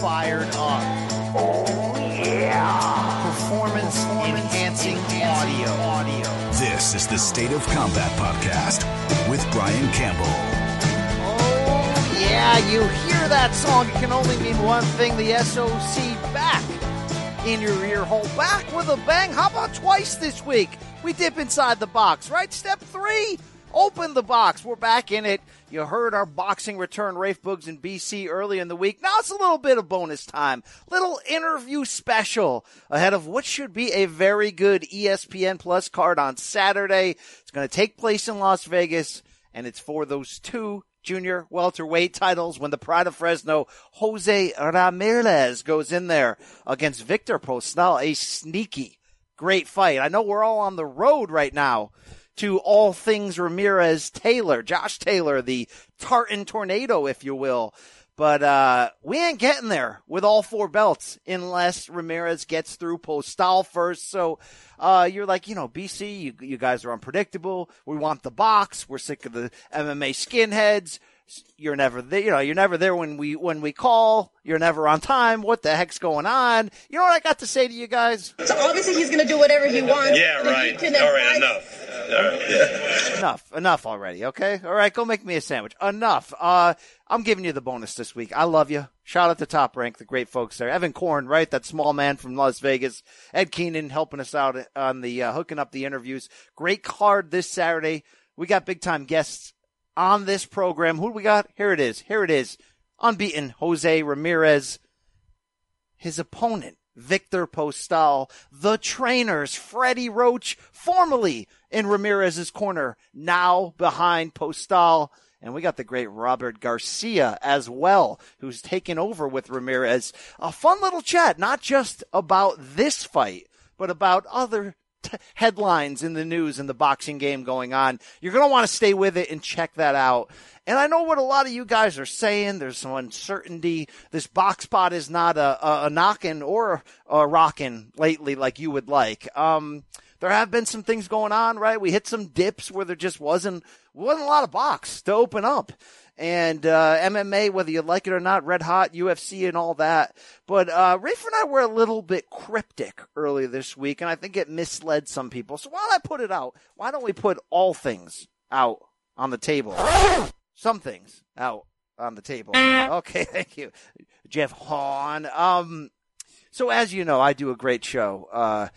fired up. Oh, yeah. Performance, enhancing audio. audio. This is the State of Combat Podcast with Brian Campbell. Oh, yeah, you hear that song. It can only mean one thing the SOC back in your ear hole. Back with a bang. How about twice this week? We dip inside the box, right? Step three open the box. We're back in it. You heard our boxing return, Rafe Boogs in BC early in the week. Now it's a little bit of bonus time. Little interview special ahead of what should be a very good ESPN Plus card on Saturday. It's going to take place in Las Vegas, and it's for those two junior welterweight titles when the Pride of Fresno, Jose Ramirez, goes in there against Viktor Postol, a sneaky, great fight. I know we're all on the road right now to all things Ramirez Taylor, Josh Taylor, the Tartan tornado, if you will. But uh, we ain't getting there with all four belts unless Ramirez gets through Postol first. So uh, you're like, you know, BC, you, you guys are unpredictable. We want the box. We're sick of the MMA skinheads you're never there. You know, you're never there when we when we call. You're never on time. What the heck's going on? You know what I got to say to you guys? So obviously he's going to do whatever he wants. Yeah, right. All right, enough. All right, yeah. Enough, enough already. Okay, all right. Go make me a sandwich. Enough. Uh, I'm giving you the bonus this week. I love you. Shout out to Top Rank, the great folks there. Evan Korn, right? That small man from Las Vegas. Ed Keenan helping us out on the uh, hooking up the interviews. Great card this Saturday. We got big time guests on this program. Who do we got? Here it is. Here it is. Unbeaten Jose Ramirez. His opponent, Viktor Postol. The trainers, Freddie Roach, formerly in Ramirez's corner, now behind Postol. And we got the great Robert Garcia as well, who's taken over with Ramirez. A fun little chat, not just about this fight, but about other headlines in the news and the boxing game going on. You're going to want to stay with it and check that out. And I know what a lot of you guys are saying. There's some uncertainty. This box pot is not a, a, a knocking or a rocking lately like you would like. Um, there have been some things going on, right? We hit some dips where there just wasn't wasn't a lot of box to open up and uh, MMA, whether you like it or not, red hot, UFC, and all that. But uh, Rafe and I were a little bit cryptic earlier this week, and I think it misled some people. So while I put it out, why don't we put all things out on the table? Some things out on the table. Okay, thank you, Jeff Hahn. Um, so as you know, I do a great show. Uh,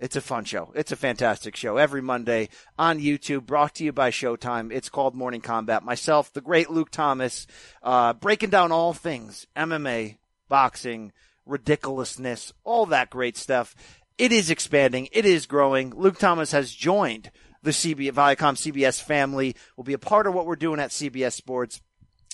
it's a fun show. It's a fantastic show every Monday on YouTube, brought to you by Showtime. It's called Morning Combat. Myself, the great Luke Thomas, uh, breaking down all things MMA, boxing, ridiculousness, all that great stuff. It is expanding. It is growing. Luke Thomas has joined the CB, Viacom CBS family, will be a part of what we're doing at CBS Sports.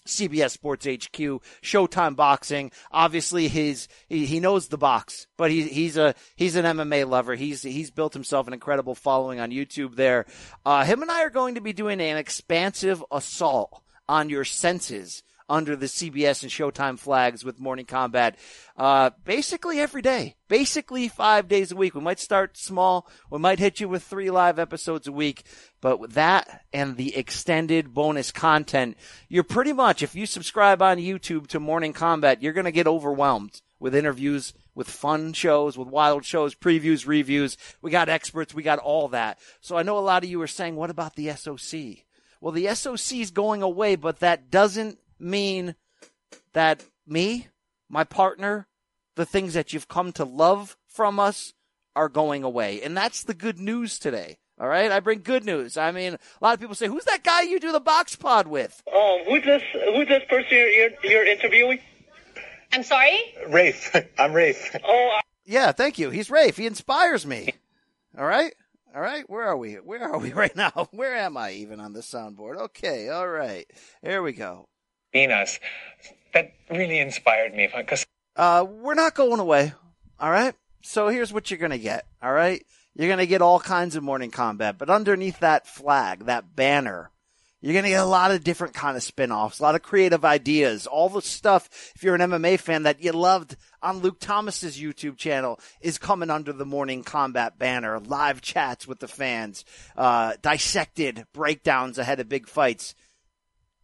CBS Sports HQ, Showtime Boxing. Obviously, his he, he knows the box, but he, he's a he's an MMA lover. He's he's built himself an incredible following on YouTube. There, uh, him and I are going to be doing an expansive assault on your senses under the CBS and Showtime flags with Morning Combat, uh, basically every day, basically five days a week. We might start small. We might hit you with three live episodes a week, but with that and the extended bonus content, you're pretty much, if you subscribe on YouTube to Morning Combat, you're going to get overwhelmed with interviews, with fun shows, with wild shows, previews, reviews. We got experts. We got all that. So I know a lot of you are saying, what about the SOC? Well, the SOC is going away, but that doesn't mean that me, my partner, the things that you've come to love from us are going away. And that's the good news today. All right, I bring good news. I mean, a lot of people say, "Who's that guy you do the box pod with?" Um, who's this? Who's this person you're, you're, you're interviewing? I'm sorry. Rafe. I'm Rafe. Oh. I- yeah, thank you. He's Rafe. He inspires me. All right. All right, where are we? Where are we right now? Where am I even on the soundboard? Okay, all right. Here we go. That really inspired me because uh, we're not going away. All right. So here's what you're gonna get. All right. You're gonna get all kinds of morning combat, but underneath that flag, that banner, you're gonna get a lot of different kind of spin-offs, a lot of creative ideas, all the stuff. If you're an MMA fan that you loved on Luke Thomas's YouTube channel is coming under the morning combat banner, live chats with the fans, uh, dissected breakdowns ahead of big fights,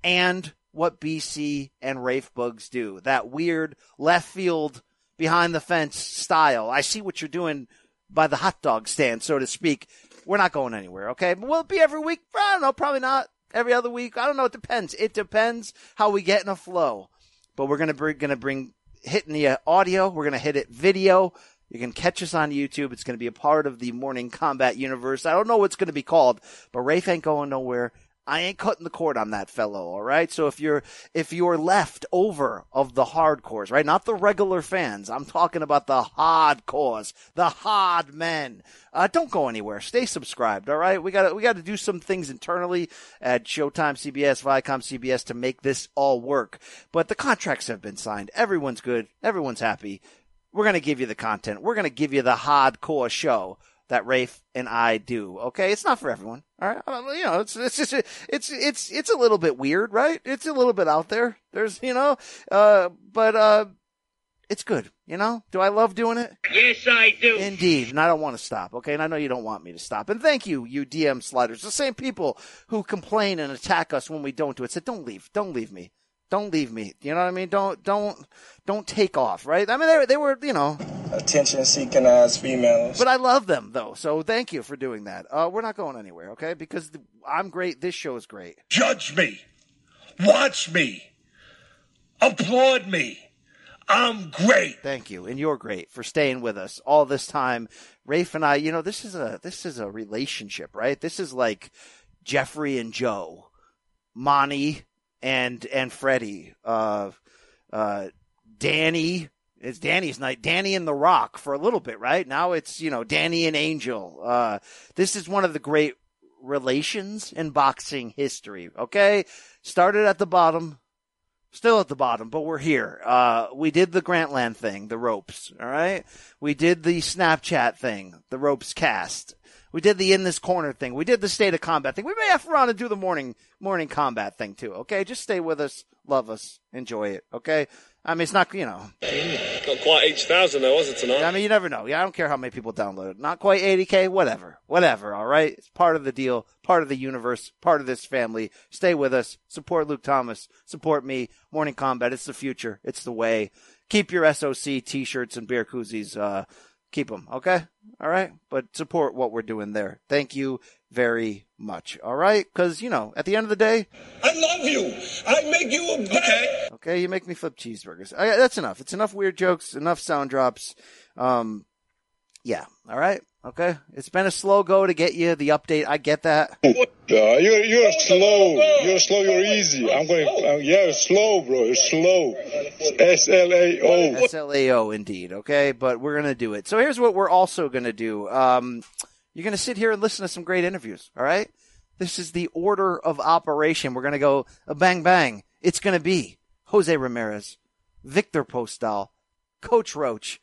and what BC and Rafe Boogs do. That weird left field behind the fence style. I see what you're doing by the hot dog stand, so to speak. We're not going anywhere, okay? But will it be every week? I don't know, probably not. Every other week? I don't know. It depends. It depends how we get in a flow. But we're gonna bring, gonna bring hitting the audio. We're gonna hit it video. You can catch us on YouTube. It's going to be a part of the Morning Combat universe. I don't know what's going to be called, but Rafe ain't going nowhere. I ain't cutting the cord on that fellow, all right? So if you're if you're left over of the hardcores, right? Not the regular fans. I'm talking about the hardcores, the hard men. Uh, don't go anywhere. Stay subscribed, all right? We got we got to do some things internally at Showtime CBS, Viacom CBS to make this all work. But the contracts have been signed. Everyone's good. Everyone's happy. We're going to give you the content. We're going to give you the hardcore show that Rafe and I do. Okay, it's not for everyone. All right, you know, it's it's just it's it's it's a little bit weird, right? It's a little bit out there. There's you know, uh, but uh, it's good. You know, do I love doing it? Yes, I do. Indeed, and I don't want to stop. Okay, and I know you don't want me to stop. And thank you, you DM sliders, the same people who complain and attack us when we don't do it. Said, don't leave, don't leave me. Don't leave me. You know what I mean? Don't don't don't take off, right? I mean they they were, you know, attention seeking ass females. but I love them though. So thank you for doing that. Uh, we're not going anywhere, okay? Because I'm great. This show is great. Judge me. Watch me. Applaud me. I'm great. Thank you, and you're great for staying with us all this time. Rafe and I, you know, this is a this is a relationship, right? This is like Jeffrey and Joe, Monty and and Freddie, uh, uh, Danny. It's Danny's night. Danny and The Rock for a little bit, right? Now it's you know Danny and Angel. Uh, this is one of the great relations in boxing history. Okay, started at the bottom, still at the bottom, but we're here. Uh, we did the Grantland thing, the ropes. All right. We did the Snapchat thing, the ropes cast. We did the in this corner thing. We did the state of combat thing. We may have to run and do the morning, morning combat thing too. Okay. Just stay with us. Love us. Enjoy it. Okay. I mean, it's not, you know, Not quite each thousand though, was it tonight? I mean, you never know. Yeah, I don't care how many people download it. Not quite 80k, whatever. Whatever, all right? It's part of the deal, part of the universe, part of this family. Stay with us. Support Luke Thomas. Support me. Morning Combat. It's the future. It's the way. Keep your SOC t-shirts and beer koozies. Uh, keep them, okay? All right? But support what we're doing there. Thank you very much. All right? Because, you know, at the end of the day, I love you. I make you a okay. Okay, you make me flip cheeseburgers. I, that's enough. It's enough weird jokes, enough sound drops. Um, yeah. All right. Okay. It's been a slow go to get you the update. I get that. Yeah, you're you're slow. You're slow. You're easy. I'm going. Uh, yeah, slow, bro. You're slow. S L A O. SLAO indeed. Okay. But we're going to do it. So here's what we're also going to do. Um, you're going to sit here and listen to some great interviews. All right. This is the order of operation. We're going to go a bang bang. It's going to be Jose Ramirez, Viktor Postol, Coach Roach,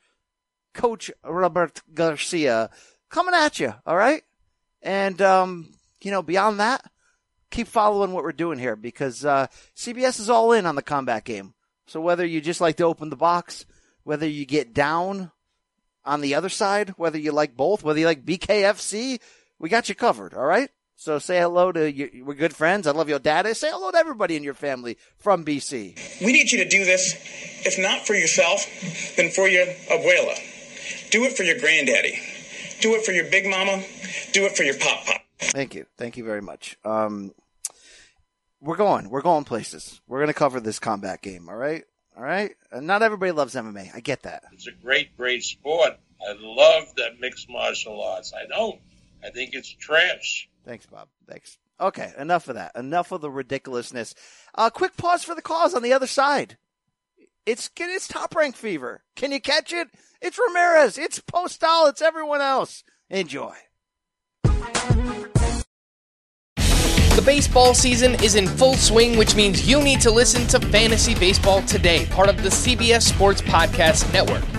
Coach Robert Garcia coming at you. All right. And, um, you know, beyond that, keep following what we're doing here because, uh, CBS is all in on the combat game. So whether you just like to open the box, whether you get down on the other side, whether you like both, whether you like BKFC, we got you covered. All right. So say hello to you. We're good friends. I love your daddy. Say hello to everybody in your family from BC. We need you to do this, if not for yourself, then for your abuela. Do it for your granddaddy. Do it for your big mama. Do it for your pop pop. Thank you. Thank you very much. Um, we're going. We're going places. We're going to cover this combat game. All right. All right. And not everybody loves MMA. I get that. It's a great, great sport. I love that mixed martial arts. I don't. I think it's trash. Thanks, Bob. Thanks. Okay. Enough of that. Enough of the ridiculousness. Uh, quick pause for the cause on the other side. It's it's top rank fever. Can you catch it? It's Ramirez. It's Postol. It's everyone else. Enjoy. The baseball season is in full swing, which means you need to listen to Fantasy Baseball Today, part of the CBS Sports Podcast Network.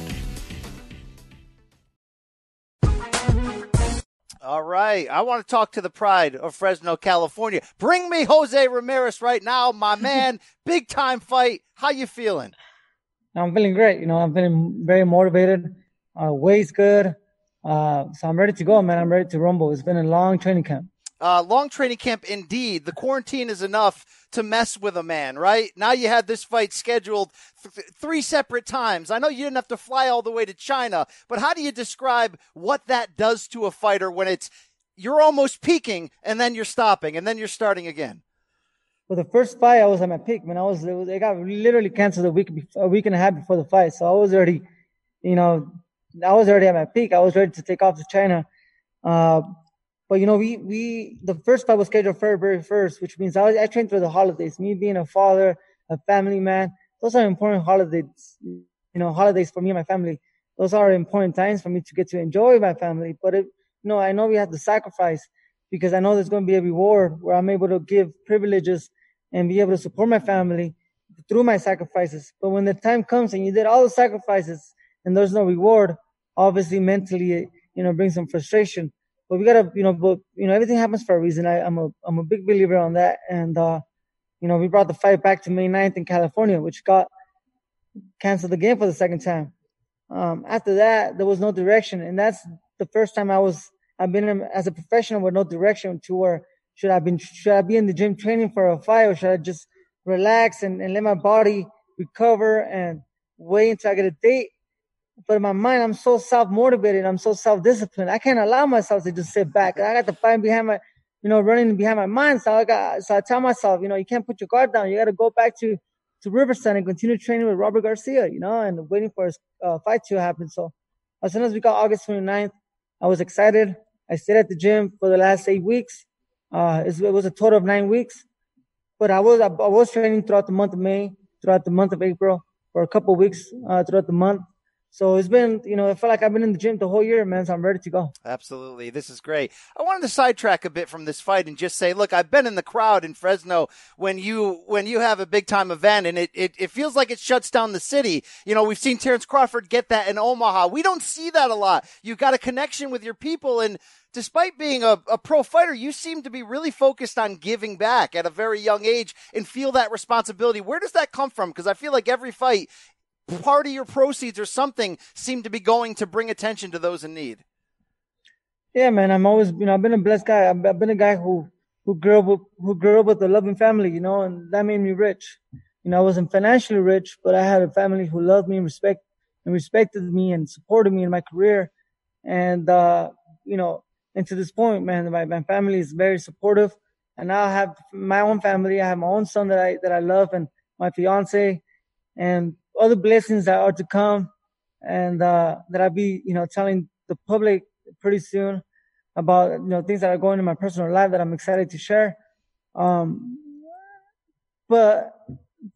All right. I want to talk to the pride of Fresno, California. Bring me Jose Ramirez right now, my man. Big time fight. How you feeling? I'm feeling great. You know, I'm feeling very motivated. Uh, weight's good. Uh, so I'm ready to go, man. I'm ready to rumble. It's been a long training camp. Uh, long training camp indeed. The quarantine is enough to mess with a man, right? Now you had this fight scheduled th- three separate times. I know you didn't have to fly all the way to China, but how do you describe what that does to a fighter when it's you're almost peaking and then you're stopping and then you're starting again? Well, the first fight I was at my peak, man. I was was, got literally canceled a week a week and a half before the fight, so I was already, you know, I was already at my peak. I was ready to take off to China. Uh, but you know, we we the first fight was scheduled February first, which means I was, I trained through the holidays. Me being a father, a family man, those are important holidays. You know, holidays for me and my family. Those are important times for me to get to enjoy my family. But it, you know, I know we have to sacrifice because I know there's going to be a reward where I'm able to give privileges and be able to support my family through my sacrifices. But when the time comes and you did all the sacrifices and there's no reward, obviously mentally, you know, brings some frustration but we gotta, you know, but you know, everything happens for a reason. I, am a, I'm a big believer on that. And, uh, you know, we brought the fight back to May 9th in California, which got canceled again for the second time. Um, after that, there was no direction. And that's the first time I was, I've been as a professional with no direction to where should I been, should I be in the gym training for a fight or should I just relax and, and let my body recover and wait until I get a date? But in my mind, I'm so self motivated. I'm so self disciplined. I can't allow myself to just sit back. I got to fight behind my, you know, running behind my mind. So I got, so I tell myself, you know, you can't put your guard down. You got to go back to, to Riverside and continue training with Robert Garcia, you know, and waiting for his uh, fight to happen. So as soon as we got August 29th, I was excited. I stayed at the gym for the last eight weeks. Uh, it was a total of nine weeks, but I was, I was training throughout the month of May, throughout the month of April for a couple weeks, uh, throughout the month. So it's been, you know, I feel like I've been in the gym the whole year, man. So I'm ready to go. Absolutely. This is great. I wanted to sidetrack a bit from this fight and just say, look, I've been in the crowd in Fresno when you, when you have a big time event and it, it, it feels like it shuts down the city. You know, we've seen Terence Crawford get that in Omaha. We don't see that a lot. You've got a connection with your people and despite being a, a pro fighter, you seem to be really focused on giving back at a very young age and feel that responsibility. Where does that come from? Because I feel like every fight part of your proceeds or something seem to be going to bring attention to those in need. Yeah, man. I'm always, you know, I've been a blessed guy. I've, been a guy who, who grew up with, who grew up with a loving family, you know, and that made me rich. You know, I wasn't financially rich, but I had a family who loved me and respect and respected me and supported me in my career. And, uh, you know, and to this point, man, my, my family is very supportive. And now I have my own family. I have my own son that I, that I love and my fiance. And other blessings that are to come and uh, that I'll be, you know, telling the public pretty soon about, you know, things that are going in my personal life that I'm excited to share. Um, but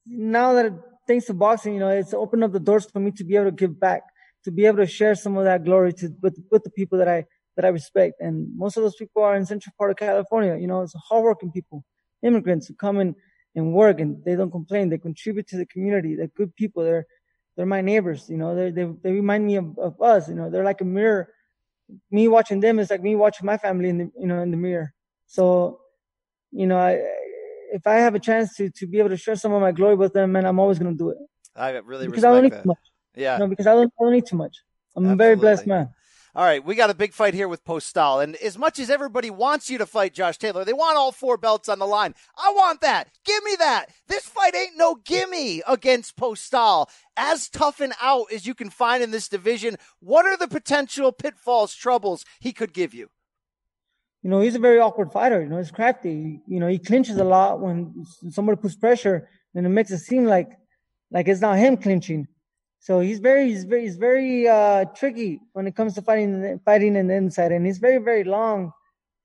now that thanks to boxing, you know, it's opened up the doors for me to be able to give back, to be able to share some of that glory to with, with the people that I that I respect. And most of those people are in Central part of California. You know, it's hardworking people, immigrants who come in and work and they don't complain. They contribute to the community. They're good people. They're, they're my neighbors. You know, they they, they remind me of, of us. You know, they're like a mirror. Me watching them is like me watching my family in the, you know, in the mirror. So, you know, I, if I have a chance to, to be able to share some of my glory with them, man, I'm always going to do it. I really because I don't need that. too much. Yeah. You know, because I don't, I don't need too much. I'm Absolutely. a very blessed man. All right, we got a big fight here with Postol. And as much as everybody wants you to fight Josh Taylor, they want all four belts on the line. I want that. Give me that. This fight ain't no gimme against Postol. As tough and out as you can find in this division, what are the potential pitfalls, troubles he could give you? You know, he's a very awkward fighter. You know, he's crafty. You know, he clinches a lot when somebody puts pressure and it makes it seem like, like it's not him clinching. So he's very, he's very, he's very uh, tricky when it comes to fighting, fighting in the inside, and he's very, very long.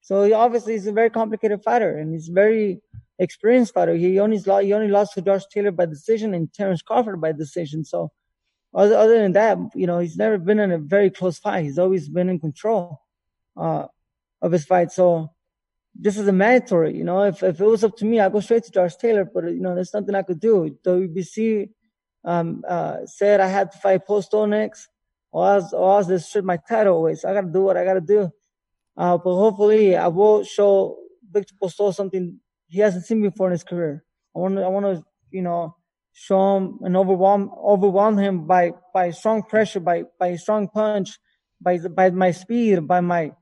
So he obviously he's a very complicated fighter, and he's very experienced fighter. He only lost, he only lost to Josh Taylor by decision and Terence Crawford by decision. So other, other than that, you know, he's never been in a very close fight. He's always been in control uh, of his fight. So this is a mandatory. You know, if if it was up to me, I'd go straight to Josh Taylor. But you know, there's nothing I could do. WBC um, uh, said I had to fight Postol next, or else, or else they strip my title away. So I got to do what I got to do. Uh, but hopefully, I will show Viktor Postol something he hasn't seen before in his career. I want to, I want to, you know, show him and overwhelm, overwhelm him by, by strong pressure, by, by strong punch, by, by my speed, by my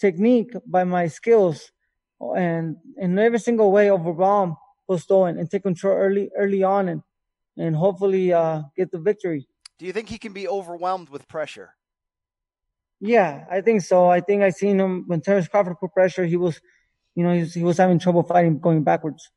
technique, by my skills, and in every single way overwhelm Postol and, and take control early, early on and, and hopefully, uh, get the victory. Do you think he can be overwhelmed with pressure? Yeah, I think so. I think I seen him when Terence Crawford put pressure. He was, you know, he was, he was having trouble fighting, going backwards.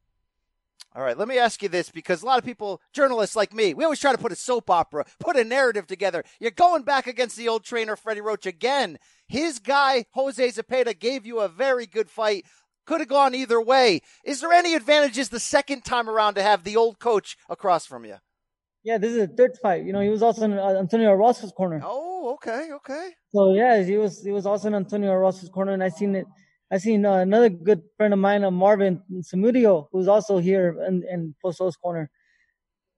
All right, let me ask you this because a lot of people, journalists like me, we always try to put a soap opera, put a narrative together. You're going back against the old trainer, Freddie Roach, again. His guy, Jose Zepeda, gave you a very good fight. Could have gone either way. Is there any advantages the second time around to have the old coach across from you? Yeah, this is a third fight. You know, he was also in uh, Antonio Orozco's corner. Oh, okay, okay. So yeah, he was he was also in Antonio Orozco's corner, and I seen it. I seen uh, another good friend of mine, uh, Marvin Somodio, who's also here in, in Postol's corner.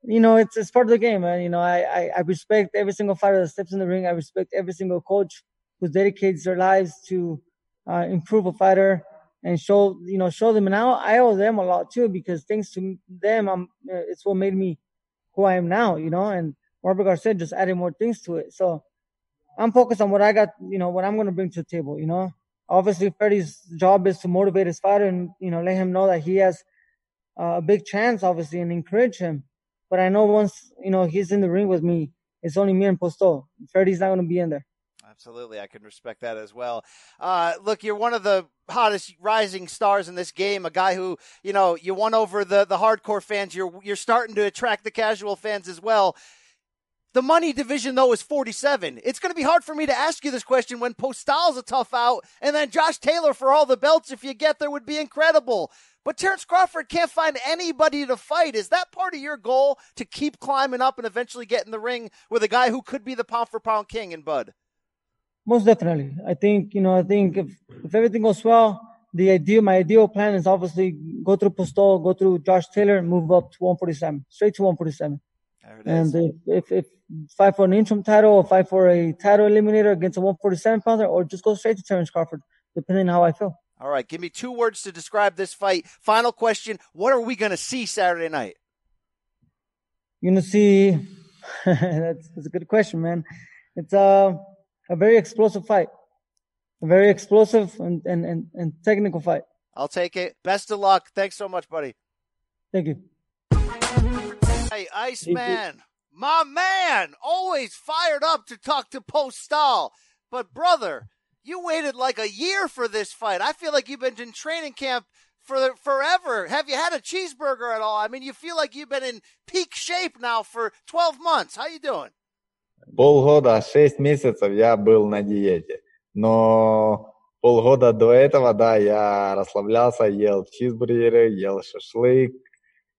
You know, it's it's part of the game, man. You know, I, I, I respect every single fighter that steps in the ring. I respect every single coach who dedicates their lives to uh, improve a fighter and show you know show them. And I, I owe them a lot too because thanks to them, I'm uh, it's what made me who I am now. You know, and Robert Garcia just added more things to it. So I'm focused on what I got. You know, what I'm going to bring to the table. You know obviously Freddie's job is to motivate his fighter and you know let him know that he has uh, a big chance, obviously, and encourage him. But I know once you know he's in the ring with me, it's only me and Postol Freddie's not going to be in there. Absolutely, I can respect that as well. Uh, look, you're one of the hottest rising stars in this game. A guy who, you know, you won over the the hardcore fans. You're you're starting to attract the casual fans as well. The money division, though, is 47. It's going to be hard for me to ask you this question when Postol's a tough out, and then Josh Taylor for all the belts, if you get there, would be incredible. But Terence Crawford can't find anybody to fight. Is that part of your goal to keep climbing up and eventually get in the ring with a guy who could be the pound for pound king in Bud? Most definitely. I think, you know, I think if, if everything goes well, the ideal, my ideal plan is obviously go through Postol, go through Josh Taylor, and move up to 147, straight to 147. And if, if, if fight for an interim title or fight for a title eliminator against a 147 pounder or just go straight to Terence Crawford, depending on how I feel. All right. Give me two words to describe this fight. Final question. What are we going to see Saturday night? You're going to see, that's, that's a good question, man. It's a, a very explosive fight. A very explosive and, and, and, and technical fight. I'll take it. Best of luck. Thanks so much, buddy. Thank you. Hey, Iceman, my man, always fired up to talk to Postol. But brother, you waited like a year for this fight. I feel like you've been in training camp for forever. Have you had a cheeseburger at all? I mean, you feel like you've been in peak shape now for 12 months. How you doing? Полгода, шесть месяцев я был на диете. Но полгода до этого, да, я расслаблялся, ел чизбургеры, ел шашлык,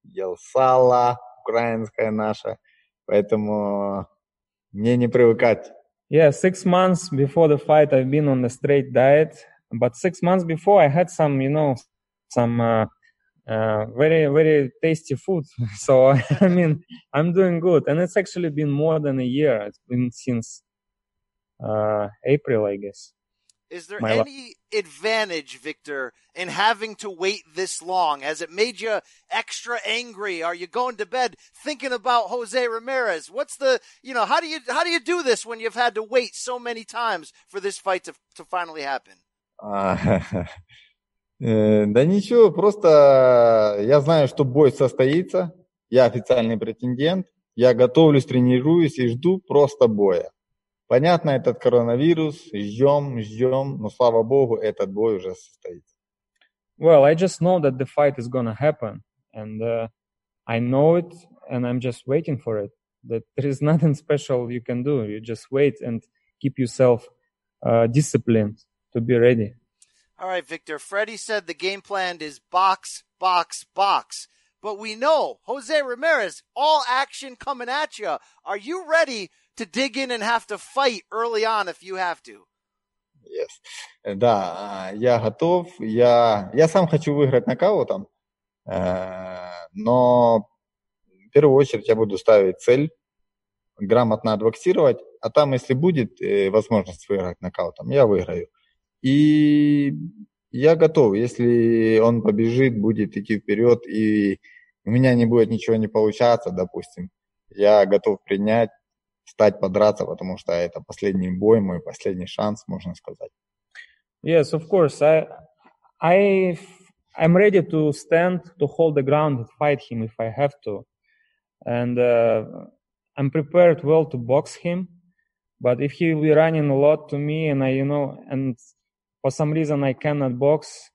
ел сало, украинская наша, поэтому мне не привыкать. Yeah, six months before the fight, I've been on a straight diet. But six months before, I had some, you know, some uh, uh, very, very tasty food. so, I mean, I'm doing good. And it's actually been more than a year. It's been since uh, April, I guess. Is there any life. advantage, Viktor, in having to wait this long? Has it made you extra angry? Are you going to bed thinking about Jose Ramirez? What's the, you know, how do you how do you do this when you've had to wait so many times for this fight to to finally happen? Да ничего, просто я знаю, что бой состоится. Я официальный претендент. Я готовлюсь, тренируюсь и жду просто боя. Понятно, этот коронавирус, ждем, ждем, но слава богу, этот бой уже состоится. Well, I just know that the fight is gonna happen, and uh, I know it, and I'm just waiting for it. That there is nothing special you can do. You just wait and keep yourself uh, disciplined to be ready. All right, Viktor. Freddie said the game plan is box, box, box. But we know Jose Ramirez, all action coming at you. Are you ready to dig in and have to fight early on if you have to? Yes. Да, я готов. Я, я сам хочу выиграть на кого нокаутом. Но в первую очередь я буду ставить цель грамотно отбоксировать, а там, если будет возможность выиграть на кого там, я выиграю. И я готов. Если он побежит, будет идти вперед, и у меня не будет ничего не получаться, допустим, я готов принять, стать подраться, потому что это последний бой, мой последний шанс, можно сказать. Yes, of course. I, I, I'm ready to stand, to hold the ground, and fight him if I have to, and uh, I'm prepared well to box him. But if he will be running a lot to me, and I, you know, and for some reason I cannot box,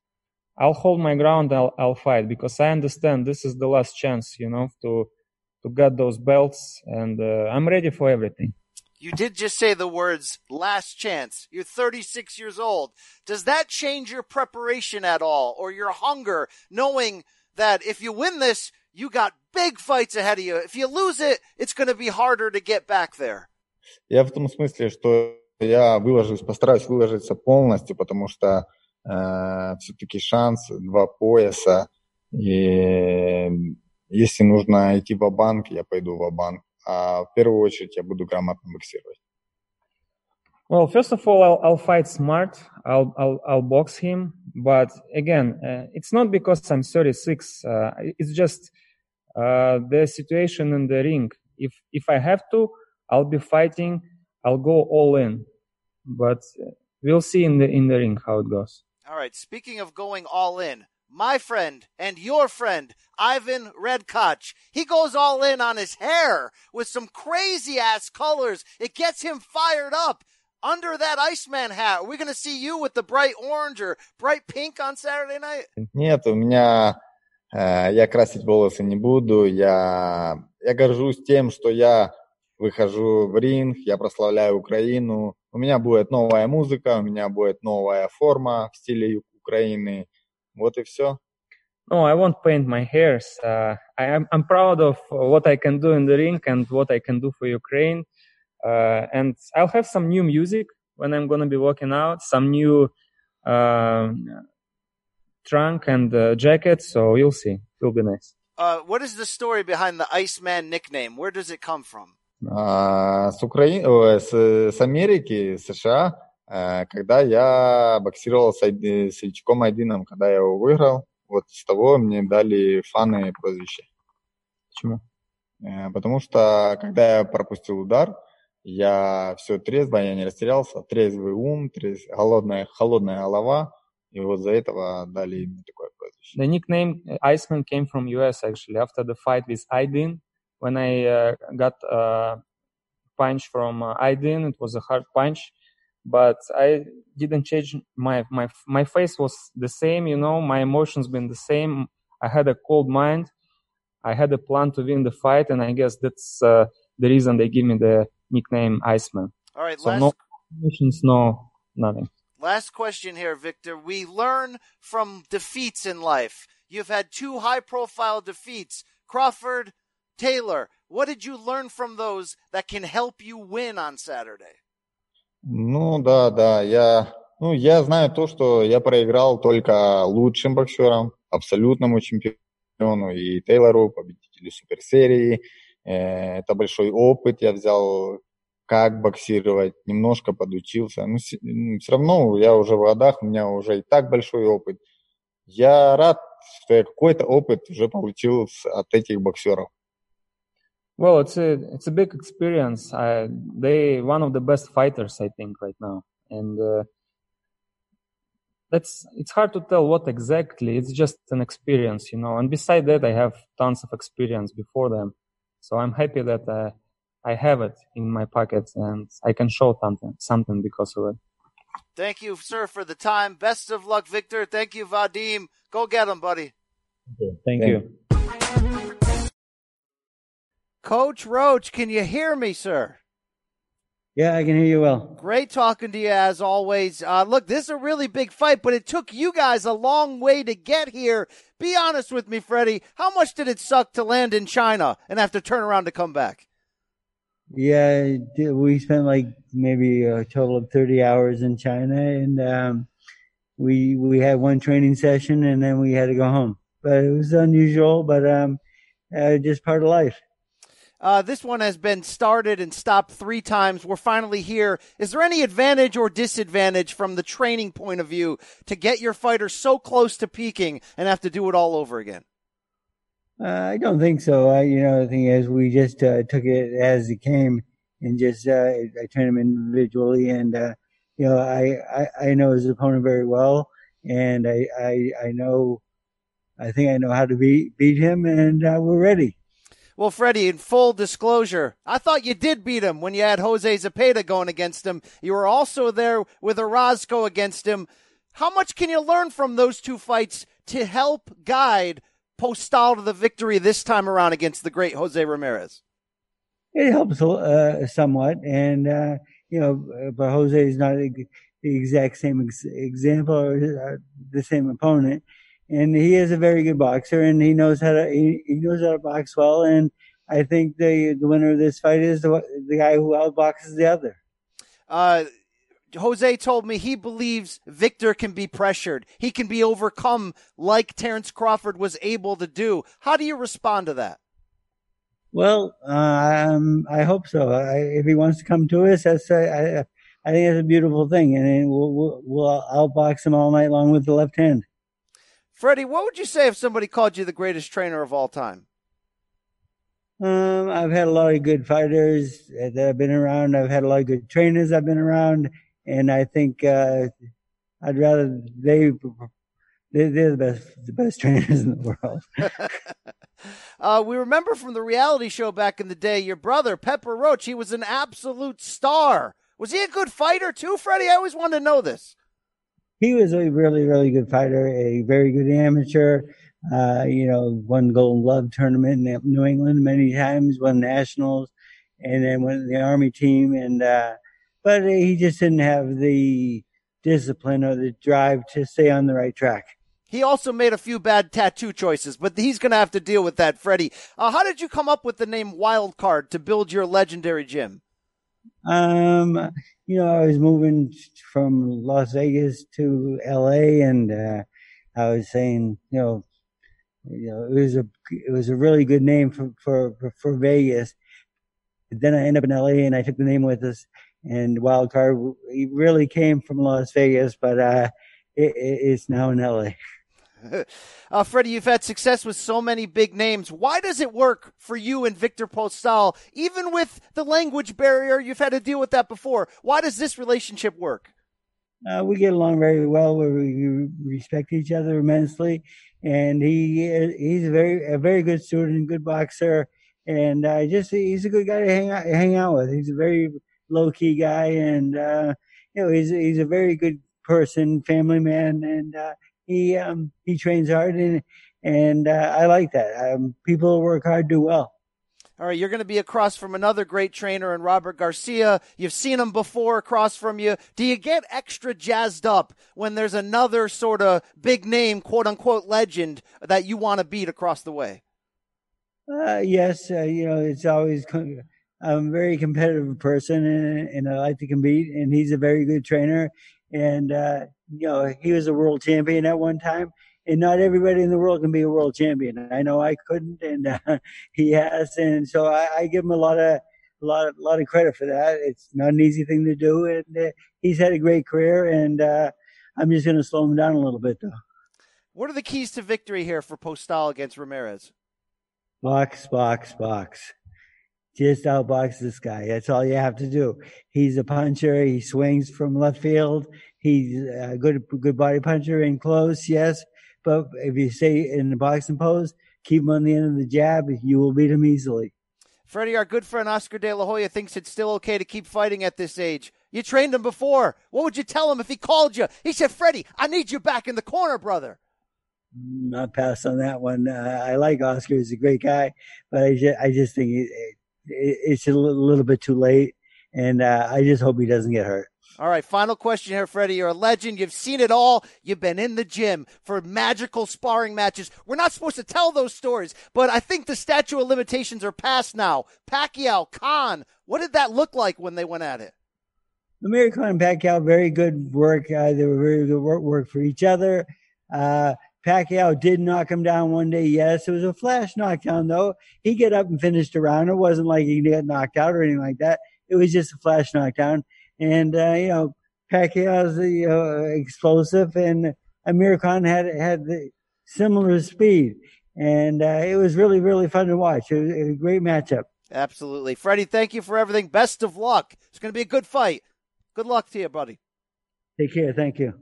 I'll hold my ground. I'll, I'll fight because I understand this is the last chance, you know, to to get those belts, and uh, I'm ready for everything. You did just say the words last chance. You're 36 years old. Does that change your preparation at all or your hunger knowing that if you win this, you got big fights ahead of you. If you lose it, it's going to be harder to get back there. Я в том смысле, что я выложусь, постараюсь выложиться полностью, потому что э, все-таки шанс два пояса. И если нужно идти в банк я пойду в банк а в первую очередь я буду грамотно боксировать. Well, first of all, I'll, I'll fight smart. I'll, I'll, I'll box him. But again, uh, it's not because I'm 36. Uh, it's just uh, the situation in the ring. If if I have to, I'll be fighting. I'll go all in, but we'll see in the in the ring how it goes. All right. Speaking of going all in, my friend and your friend Ivan Redkach, he goes all in on his hair with some crazy ass colors. It gets him fired up. Under that Iceman hat, we're going to see you with the bright orange or bright pink on Saturday night. Нет, у меня э, я красить волосы не буду. Я я горжусь тем, что я выхожу в ринг, я прославляю Украину. У меня будет новая музыка, у меня будет новая форма в стиле Украины. Вот и все. No, I won't paint my hairs. Uh, I am I'm proud of what I can do in the ring and what I can do for Ukraine. Uh, and I'll have some new music when I'm gonna be walking out, some new uh, trunk and uh, jacket. So you'll see. It'll be nice. Uh, what is the story behind the Iceman nickname? Where does it come from? А, с Украины, с, с Америки, США, когда я боксировал с, с Ильчиком Айдином, когда я его выиграл, вот с того мне дали фаны прозвище. Почему? Потому что, когда я пропустил удар, я все трезво, я не растерялся, трезвый ум, трезв... холодная, холодная голова, и вот за этого дали мне такое прозвище. The nickname Iceman came from US actually after the fight with Aydin. When I uh, got a punch from uh, Aydin, it was a hard punch. but I didn't change my my my face was the same, you know, my emotions been the same. I had a cold mind. I had a plan to win the fight, and I guess that's uh, the reason they give me the nickname Iceman. All right, so last, no emotions, no nothing. Last question here, Viktor. We learn from defeats in life. You've had two high-profile defeats, Crawford, Taylor. What did you learn from those that can help you win on Saturday? Ну да, да, я, ну, я знаю то, что я проиграл только лучшим боксерам, абсолютному чемпиону и Тейлору, победителю суперсерии. Э, это большой опыт, я взял как боксировать, немножко подучился. Но все равно я уже в годах, у меня уже и так большой опыт. Я рад, что я какой-то опыт уже получил от этих боксеров. Well, it's a it's a big experience. I, they one of the best fighters, I think, right now, and uh, that's it's hard to tell what exactly. It's just an experience, you know. And beside that, I have tons of experience before them, so I'm happy that uh, I have it in my pocket and I can show something something because of it. Thank you, sir, for the time. Best of luck, Viktor. Thank you, Vadim. Go get him, buddy. Okay. Thank, Thank you. Coach Roach, can you hear me, sir? Yeah, I can hear you well. Great talking to you as always. Uh, look, this is a really big fight, but it took you guys a long way to get here. Be honest with me, Freddie. How much did it suck to land in China and have to turn around to come back? Yeah, we spent like maybe a total of 30 hours in China and, um, we, we had one training session and then we had to go home, but it was unusual, but, um, uh, just part of life. Uh, this one has been started and stopped three times. We're finally here. Is there any advantage or disadvantage from the training point of view to get your fighter so close to peaking and have to do it all over again? Uh, I don't think so. I, you know, the thing is, we just uh, took it as it came and just uh, I trained him individually, and uh, you know, I, I I know his opponent very well, and I I, I know, I think I know how to beat beat him, and uh, we're ready. Well, Freddie, in full disclosure, I thought you did beat him when you had Jose Zepeda going against him. You were also there with Orozco against him. How much can you learn from those two fights to help guide Postol to the victory this time around against the great Jose Ramirez? It helps uh, somewhat, and uh, you know, but Jose is not the exact same ex- example or uh, the same opponent and he is a very good boxer, and he knows how to he, he knows how to box well. And I think the the winner of this fight is the the guy who outboxes the other. Uh, Jose told me he believes Viktor can be pressured. He can be overcome like Terence Crawford was able to do. How do you respond to that? Well, um, I hope so. I, if he wants to come to us, that's I, I think that's a beautiful thing, and we'll, we'll, we'll outbox him all night long with the left hand. Freddie, what would you say if somebody called you the greatest trainer of all time? Um, I've had a lot of good fighters that I've been around. I've had a lot of good trainers I've been around, and I think uh, I'd rather they they're the best the best trainers in the world. uh, we remember from the reality show back in the day, your brother Pepper Roach. He was an absolute star. Was he a good fighter too, Freddie? I always wanted to know this he was a really, really good fighter, a very good amateur. Uh, you know, won Golden Glove tournament in New England many times, won nationals, and then went the Army team. And uh, but he just didn't have the discipline or the drive to stay on the right track. He also made a few bad tattoo choices, but he's going to have to deal with that, Freddie. Uh, how did you come up with the name Wild Card to build your legendary gym? Um, you know, I was moving from Las Vegas to LA, and uh, I was saying, you know, you know, it was a it was a really good name for for for, Vegas. But then I ended up in LA, and I took the name with us. And Wild Card really came from Las Vegas, but uh, it, it's now in LA. uh, Freddie, you've had success with so many big names. Why does it work for you and Viktor Postol? Even with the language barrier, you've had to deal with that before. Why does this relationship work? Uh, we get along very well. We respect each other immensely, and he he's a very a very good student, and good boxer, and uh, just he's a good guy to hang out hang out with. He's a very low key guy, and uh, you know he's he's a very good person, family man, and uh, he um, he trains hard, and and uh, I like that. Um, people who work hard do well. All right, you're going to be across from another great trainer in Robert Garcia. You've seen him before across from you. Do you get extra jazzed up when there's another sort of big name, quote unquote, legend that you want to beat across the way? Uh, yes, uh, you know, it's always. I'm a very competitive person and, and, I like to compete, and he's a very good trainer. And uh, you know, he was a world champion at one time, and not everybody in the world can be a world champion. I know I couldn't, and uh, he has, and so I, I, give him a lot of a lot of, lot of credit for that. It's not an easy thing to do, and uh, he's had a great career, and uh, I'm just going to slow him down a little bit, though. What are the keys to victory here for Postol against Ramirez? Box, box, box. Just outbox this guy. That's all you have to do. He's a puncher. He swings from left field. He's a good good body puncher in close, yes. But if you stay in the boxing pose, keep him on the end of the jab, you will beat him easily. Freddie, our good friend Oscar De La Hoya thinks it's still okay to keep fighting at this age. You trained him before. What would you tell him if he called you? He said, Freddie, I need you back in the corner, brother. Not pass on that one. Uh, I like Oscar; he's a great guy, but I just, I just think it, it, it's a little, little, bit too late, and uh, I just hope he doesn't get hurt. All right, final question here, Freddie. You're a legend. You've seen it all. You've been in the gym for magical sparring matches. We're not supposed to tell those stories, but I think the statute of limitations are past now. Pacquiao, Khan, what did that look like when they went at it? Amir Khan and Pacquiao, very good work. Uh, they were very good work, work for each other. Uh, Pacquiao did knock him down one day. Yes, it was a flash knockdown though. He get up and finished the round. It wasn't like he got knocked out or anything like that. It was just a flash knockdown. And uh, you know, Pacquiao's uh, explosive, and Amir Khan had had the similar speed, and uh, it was really really fun to watch. It was, it was a great matchup. Absolutely, Freddie. Thank you for everything. Best of luck. It's going to be a good fight. Good luck to you, buddy. Take care. Thank you.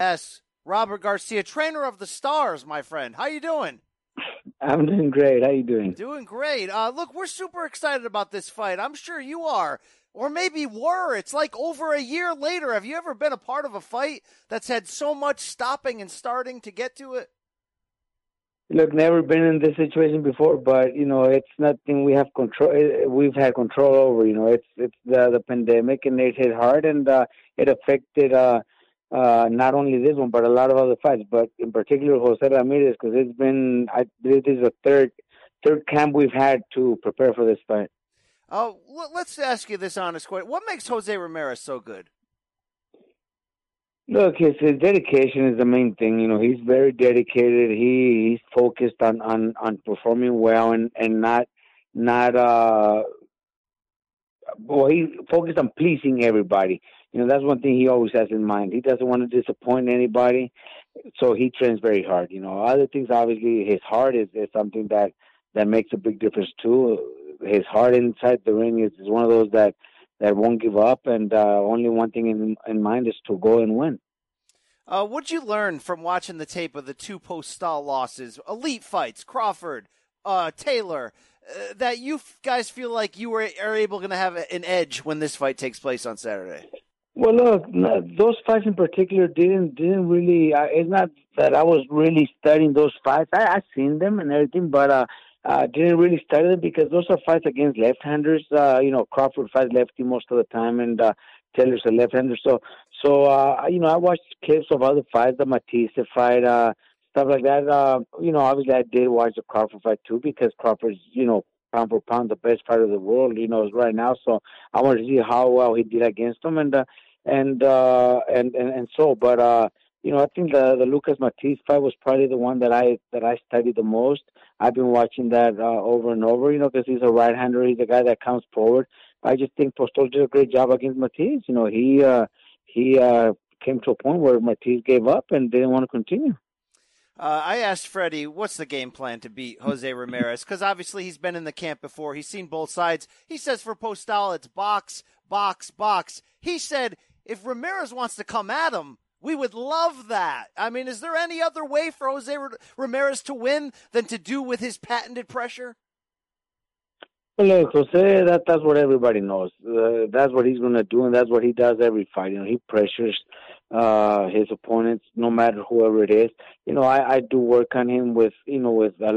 Yes, Robert Garcia, trainer of the Stars, my friend. How you doing? I'm doing great. How you doing? Doing great. Uh, look, we're super excited about this fight. I'm sure you are, or maybe were. It's like over a year later. Have you ever been a part of a fight that's had so much stopping and starting to get to it? Look, never been in this situation before, but you know, it's nothing we have control. We've had control over. You know, it's it's the the pandemic and it hit hard and uh, it affected. Uh, uh, not only this one, but a lot of other fights, but in particular Jose Ramirez, because it's been, I, this is the third, third camp we've had to prepare for this fight. Oh, let's ask you this honest question. What makes Jose Ramirez so good? Look, his, his dedication is the main thing. You know, he's very dedicated. He he's focused on on on performing well and and not not uh well he focused on pleasing everybody you know that's one thing he always has in mind. He doesn't want to disappoint anybody, so he trains very hard. You know, other things obviously his heart is, is something that that makes a big difference too. His heart inside the ring is, is one of those that that won't give up, and uh, only one thing in in mind is to go and win. Uh, what'd you learn from watching the tape of the two Postol losses, elite fights, Crawford, uh, Taylor, uh, that you guys feel like you were are able to have an edge when this fight takes place on Saturday? Well, look, those fights in particular didn't didn't really. Uh, it's not that I was really studying those fights. I I seen them and everything, but uh, uh didn't really study them because those are fights against left-handers. Uh, you know, Crawford fights lefty most of the time, and uh, Taylor's a left-hander. So, so uh, you know, I watched clips of other fights, the Matthysse fight, uh, stuff like that. Uh, you know, obviously I did watch the Crawford fight too because Crawford's, you know, pound for pound the best fighter of the world, you know, right now. So I want to see how well he did against him, and uh, and uh, and and and so. But uh, you know, I think the the Lucas Matthysse fight was probably the one that I that I studied the most. I've been watching that uh, over and over, you know, because he's a right-hander. He's a guy that comes forward. I just think Postol did a great job against Matthysse. You know, he uh, he uh, came to a point where Matthysse gave up and didn't want to continue. Uh, I asked Freddie, what's the game plan to beat Jose Ramirez? Because obviously he's been in the camp before. He's seen both sides. He says for Postol, it's box, box, box. He said if Ramirez wants to come at him, we would love that. I mean, is there any other way for Jose Ramirez to win than to do with his patented pressure? Well, look, Jose, that that's what everybody knows. Uh, that's what he's going to do, and that's what he does every fight. You know, he pressures uh, his opponents, no matter whoever it is. You know, I, I do work on him with, you know, with uh,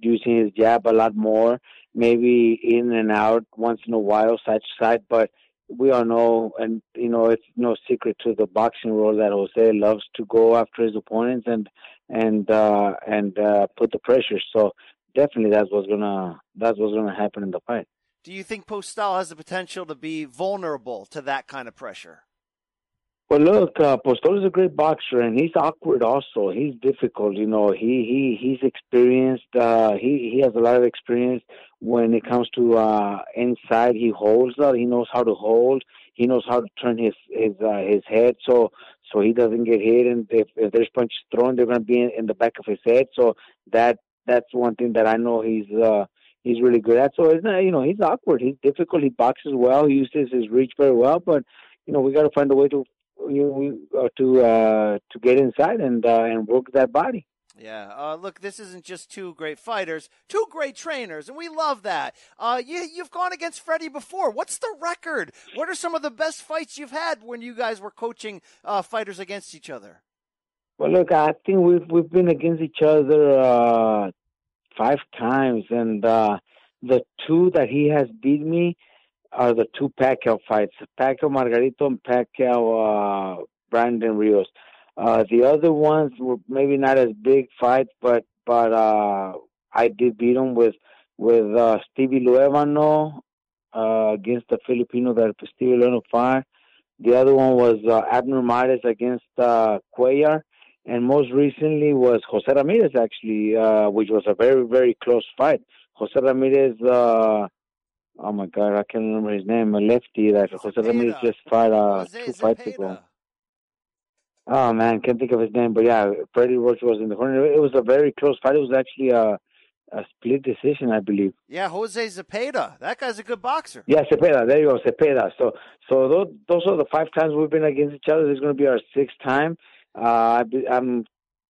using his jab a lot more, maybe in and out once in a while, side to side. But we all know, and you know, it's no secret to the boxing world that Jose loves to go after his opponents and and uh, and uh, put the pressure. So definitely, that's what's gonna that's what's gonna happen in the fight. Do you think Postol has the potential to be vulnerable to that kind of pressure? Well, look, uh, Postol is a great boxer, and he's awkward. Also, he's difficult. You know, he he he's experienced. Uh, he he has a lot of experience when it comes to uh, inside. He holds that. He knows how to hold. He knows how to turn his his uh, his head so so he doesn't get hit. And if, if there's punches thrown, they're going to be in, in the back of his head. So that that's one thing that I know he's uh, he's really good at. So not, you know he's awkward. He's difficult. He boxes well. He uses his reach very well, but you know we got to find a way to you uh, to uh, to get inside and uh, and work that body. Yeah. Uh, look, this isn't just two great fighters, two great trainers, and we love that. Uh, you, you've gone against Freddie before. What's the record? What are some of the best fights you've had when you guys were coaching uh, fighters against each other? Well, look, I think we've we've been against each other uh, five times, and uh, the two that he has beat me are the two Pacquiao fights: Pacquiao Margarito and Pacquiao uh, Brandon Rios. Uh, the other ones were maybe not as big fights, but but uh, I did beat him with with uh, Stevie Luevano uh, against the Filipino that Stevie Luevano fought. The other one was uh, Abner Mares against uh, Cuellar, and most recently was Jose Ramirez, actually, uh, which was a very very close fight. Jose Ramirez, uh, oh my God, I can't remember his name, a lefty that Jose Ramirez just fought uh, two fights ago. Oh man, can't think of his name, but yeah, Freddie Roach was in the corner. It was a very close fight. It was actually a a split decision, I believe. Yeah, Jose Zepeda. That guy's a good boxer. Yeah, Zepeda. There you go, Zepeda. So, so those, those are the five times we've been against each other. This is going to be our sixth time. Uh, I'm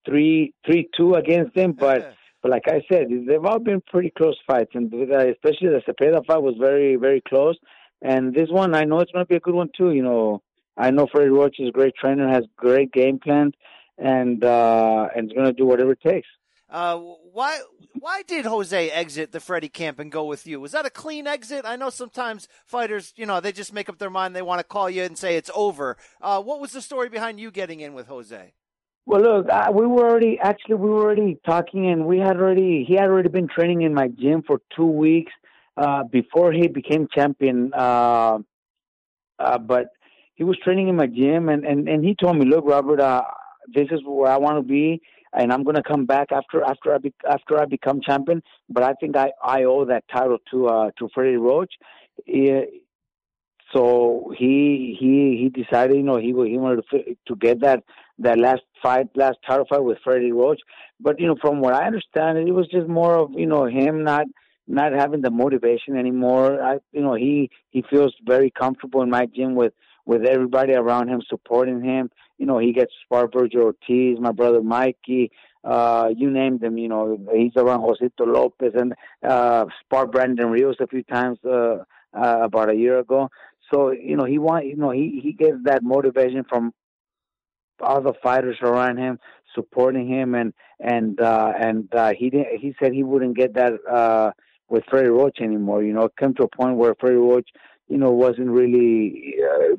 three, three, two against them, but. But like I said, they've all been pretty close fights, and especially the Zepeda fight was very, very close. And this one, I know it's going to be a good one too. You know, I know Freddie Roach is a great trainer, has great game plan, and uh, and is going to do whatever it takes. Uh, why why did Jose exit the Freddie camp and go with you? Was that a clean exit? I know sometimes fighters, you know, they just make up their mind. They want to call you and say it's over. Uh, what was the story behind you getting in with Jose? Well, look, uh, we were already actually we were already talking, and we had already he had already been training in my gym for two weeks uh, before he became champion. Uh, uh, but he was training in my gym, and and and he told me, look, Robert, uh, this is where I want to be and I'm going to come back after after I be, after I become champion. But I think I, I owe that title to uh, to Freddie Roach. So he he he decided, you know, he he wanted to to get that that last fight, last title fight with Freddie Roach. But you know, from what I understand, it was just more of you know him not not having the motivation anymore. I you know he he feels very comfortable in my gym with with everybody around him supporting him you know, he gets spar Vergil Ortiz, my brother Mikey, uh, you name them, you know, he's around Josito Lopez and uh, spar Brandon Rios a few times uh, uh, about a year ago. So, you know, he want, you know, he, he gets that motivation from other fighters around him supporting him and and uh and uh he didn't he said he wouldn't get that uh with Freddie Roach anymore you know it came to a point where Freddie Roach you know wasn't really uh,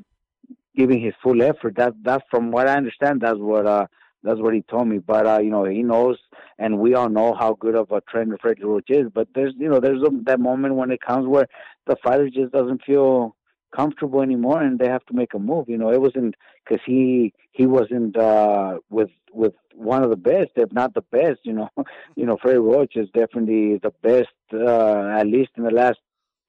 giving his full effort. That that's from what I understand. That's what uh that's what he told me. But uh, you know, he knows, and we all know how good of a trainer Freddie Roach is. But there's you know there's a, that moment when it comes where the fighter just doesn't feel comfortable anymore, and they have to make a move. You know, it wasn't because he he wasn't uh with with one of the best, if not the best. You know, you know, Freddie Roach is definitely the best, uh, at least in the last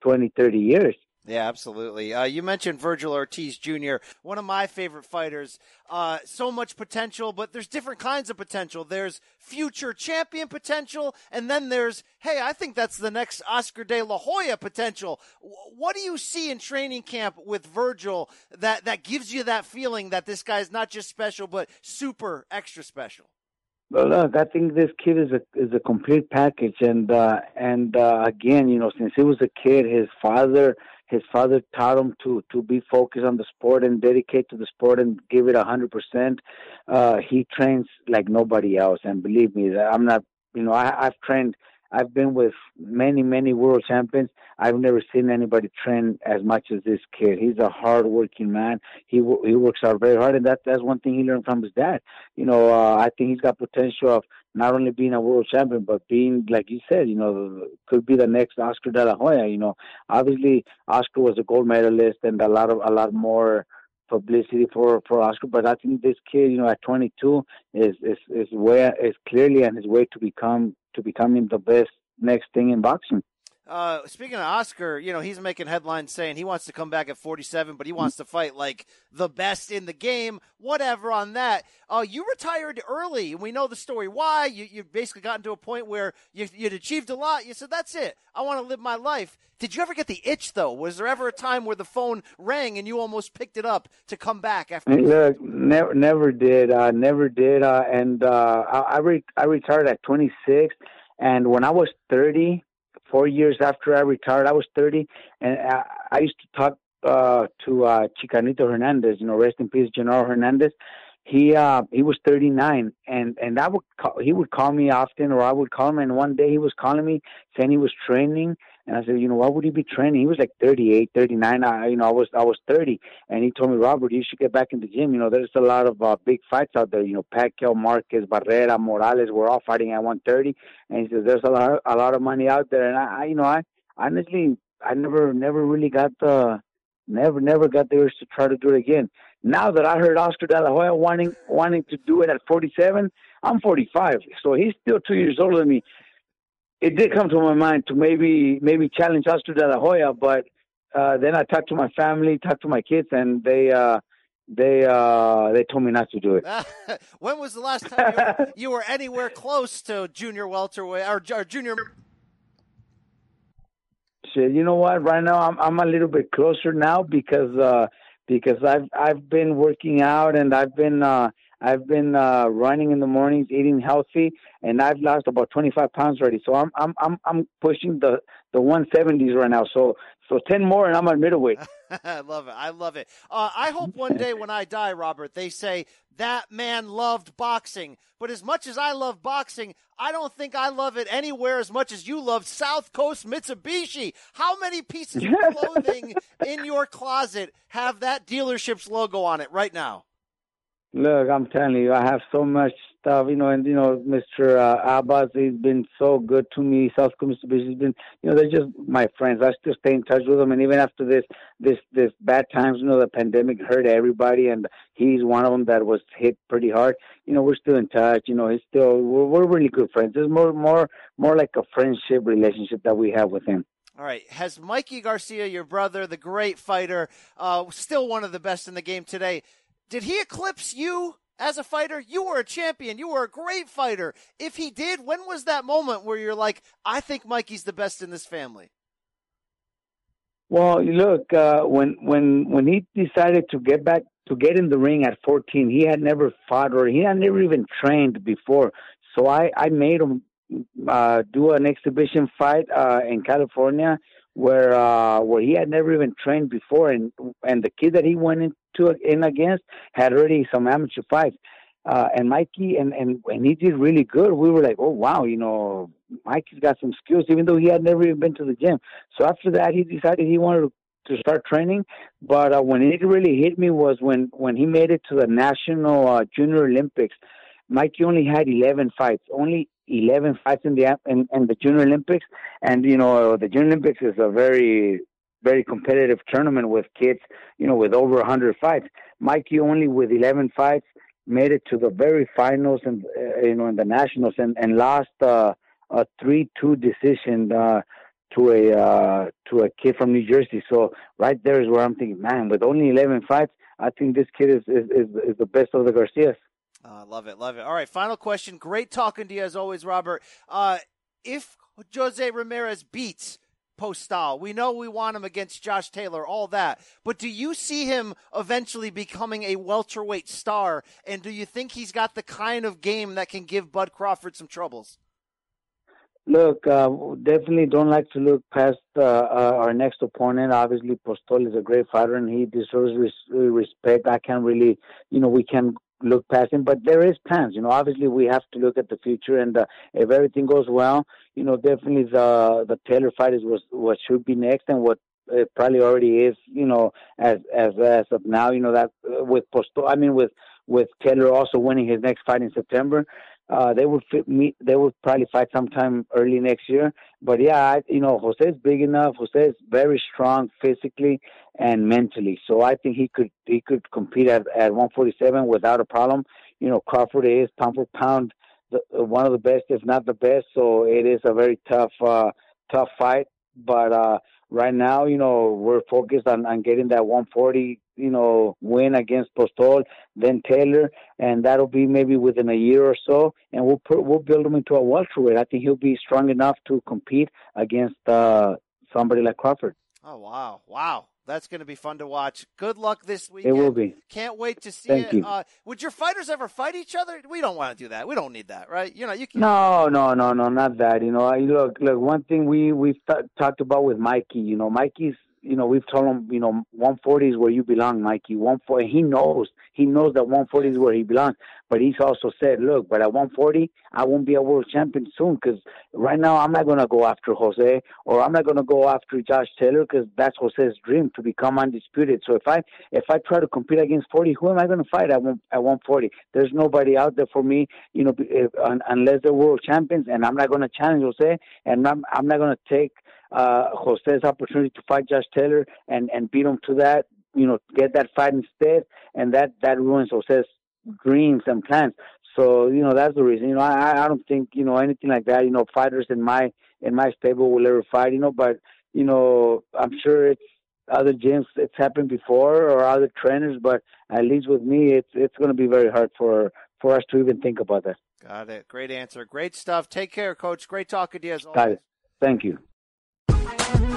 20, 30 years. Yeah, absolutely. Uh, you mentioned Vergil Ortiz Jr., one of my favorite fighters. Uh, so much potential, but there's different kinds of potential. There's future champion potential, and then there's, hey, I think that's the next Oscar de la Hoya potential. What do you see in training camp with Virgil that, that gives you that feeling that this guy's not just special, but super extra special? Well, look, I think this kid is a is a complete package, and uh, and uh, again, you know, since he was a kid, his father his father taught him to to be focused on the sport and dedicate to the sport and give it a hundred percent. Uh, he trains like nobody else, and believe me, I'm not. You know, I, I've trained. I've been with many, many world champions. I've never seen anybody train as much as this kid. He's a hard-working man. He he works out very hard, and that that's one thing he learned from his dad. You know, uh, I think he's got potential of not only being a world champion, but being, like you said, you know, could be the next Oscar De La Hoya. You know, obviously Oscar was a gold medalist and a lot of a lot more publicity for for Oscar. But I think this kid, you know, at 22, is is is where is clearly on his way to become to becoming the best next thing in boxing. Uh, speaking of Oscar, you know, he's making headlines saying he wants to come back at 47, but he wants to fight like the best in the game. Whatever on that. Uh, you retired early. We know the story why. You, you basically gotten to a point where you, would achieved a lot. You said, that's it. I want to live my life. Did you ever get the itch, though? Was there ever a time where the phone rang and you almost picked it up to come back after? Look, never, never did. Uh, never did. Uh, and uh, I, I, re- I retired at 26. And when I was 30, four years after I retired, I was 30, and I, I used to talk uh, to uh, Chicanito Hernandez, you know, rest in peace, Genaro Hernandez. He uh, he was 39, and and I would call, he would call me often, or I would call him. And one day he was calling me saying he was training, and I said, you know, why would he be training? He was like 38, 39. I, you know, I was I was 30, and he told me, Robert, you should get back in the gym. You know, there's a lot of uh, big fights out there. You know, Pacquiao, Marquez, Barrera, Morales, we're all fighting at 130, and he says there's a lot a lot of money out there. And I, I you know, I honestly I never never really got the never never got the urge to try to do it again. Now that I heard Oscar De La Hoya wanting wanting to do it at 47, I'm 45, so he's still two years older than me. It did come to my mind to maybe maybe challenge Oscar De La Hoya, but uh, then I talked to my family, talked to my kids, and they uh, they uh, they told me not to do it. when was the last time you were, you were anywhere close to junior welterweight or, or junior? Shit, you know what? Right now, I'm I'm a little bit closer now because uh, because I've I've been working out and I've been uh, I've been uh, running in the mornings, eating healthy, and I've lost about 25 pounds already. So I'm I'm I'm I'm pushing the the 170s right now. So so 10 more, and I'm at middleweight. I love it. I love it. Uh, I hope one day when I die, Robert, they say that man loved boxing. But as much as I love boxing, I don't think I love it anywhere as much as you love South Coast Mitsubishi. How many pieces of clothing in your closet have that dealership's logo on it right now? Look, I'm telling you, I have so much stuff, you know, and you know, Mr. Uh, Abbas, he's been so good to me. South Coast Mitsubishi, he's been, you know, they're just my friends. I still stay in touch with them, and even after this, this, this bad times, you know, the pandemic hurt everybody, and he's one of them that was hit pretty hard. You know, we're still in touch. You know, he's still, we're, we're really good friends. It's more, more, more like a friendship relationship that we have with him. All right. Has Mikey Garcia, your brother, the great fighter, uh, still one of the best in the game today? Did he eclipse you as a fighter? You were a champion. You were a great fighter. If he did, when was that moment where you're like, I think Mikey's the best in this family? Well, look, uh, when when when he decided to get back to get in the ring at 14, he had never fought or he had never even trained before. So I I made him uh, do an exhibition fight uh, in California where uh, where he had never even trained before, and and the kid that he went into in against had already some amateur fights. Uh, and Mikey and, and and he did really good. We were like, oh wow, you know, Mikey's got some skills, even though he had never even been to the gym. So after that, he decided he wanted to start training. But uh, when it really hit me was when when he made it to the national uh, junior Olympics. Mikey only had 11 fights, only 11 fights in the in, in the Junior Olympics, and you know the Junior Olympics is a very very competitive tournament with kids, you know, with over 100 fights. Mikey only with 11 fights made it to the very finals and uh, you know in the nationals and and lost uh, a 3-2 decision uh, to a uh, to a kid from New Jersey. So right there is where I'm thinking, man, with only 11 fights, I think this kid is is is, is the best of the Garcias. Uh, love it, love it. All right, final question. Great talking to you as always, Robert. Uh, if Jose Ramirez beats Postol, we know we want him against Josh Taylor, all that. But do you see him eventually becoming a welterweight star? And do you think he's got the kind of game that can give Bud Crawford some troubles? Look, uh, definitely don't like to look past uh, uh, our next opponent. Obviously, Postol is a great fighter and he deserves res- respect. I can't really, you know, we can look past him, but there is plans. You know, obviously we have to look at the future, and uh, if everything goes well, you know, definitely the the Taylor fight is what what should be next, and what it probably already is. You know, as as as of now, you know that uh, with Posto, I mean with with Taylor also winning his next fight in September. Uh, they would fit me. They would probably fight sometime early next year. But yeah, I, you know, Jose is big enough. Jose is very strong physically and mentally. So I think he could he could compete at at 147 without a problem. You know, Crawford is pound for pound the, one of the best, if not the best. So it is a very tough uh, tough fight. But uh, right now, you know, we're focused on, on getting that 140, you know, win against Postol, then Taylor, and that'll be maybe within a year or so, and we'll put, we'll build him into a welterweight. I think he'll be strong enough to compete against uh, somebody like Crawford. Oh wow, wow! That's going to be fun to watch. Good luck this week. It will be. Can't wait to see Thank it. You. Uh, would your fighters ever fight each other? We don't want to do that. We don't need that, right? You know, you. Can... No, no, no, no, not that. You know, look, look. One thing we we've th- talked about with Mikey. You know, Mikey's you know, we've told him, you know, 140 is where you belong, Mikey. 140, he knows, he knows that 140 is where he belongs. But he's also said, look, but at 140, I won't be a world champion soon because right now I'm not going to go after Jose or I'm not going to go after Josh Taylor because that's Jose's dream to become undisputed. So if I if I try to compete against 40, who am I going to fight at at 140? There's nobody out there for me, you know, if, eh, unless they're world champions, and I'm not going to challenge Jose, and I'm I'm not going to take uh, Jose's opportunity to fight Josh Taylor and, and beat him to that you know, get that fight instead, and that that ruins Jose's dreams and plans. So you know that's the reason. You know, I I don't think you know anything like that. You know, fighters in my in my stable will ever fight. You know, but you know, I'm sure it's other gyms it's happened before or other trainers, but at least with me, it's it's going to be very hard for for us to even think about that. Got it. Great answer. Great stuff. Take care, Coach. Great talking to you as always. Got it. Thank you. Thank you.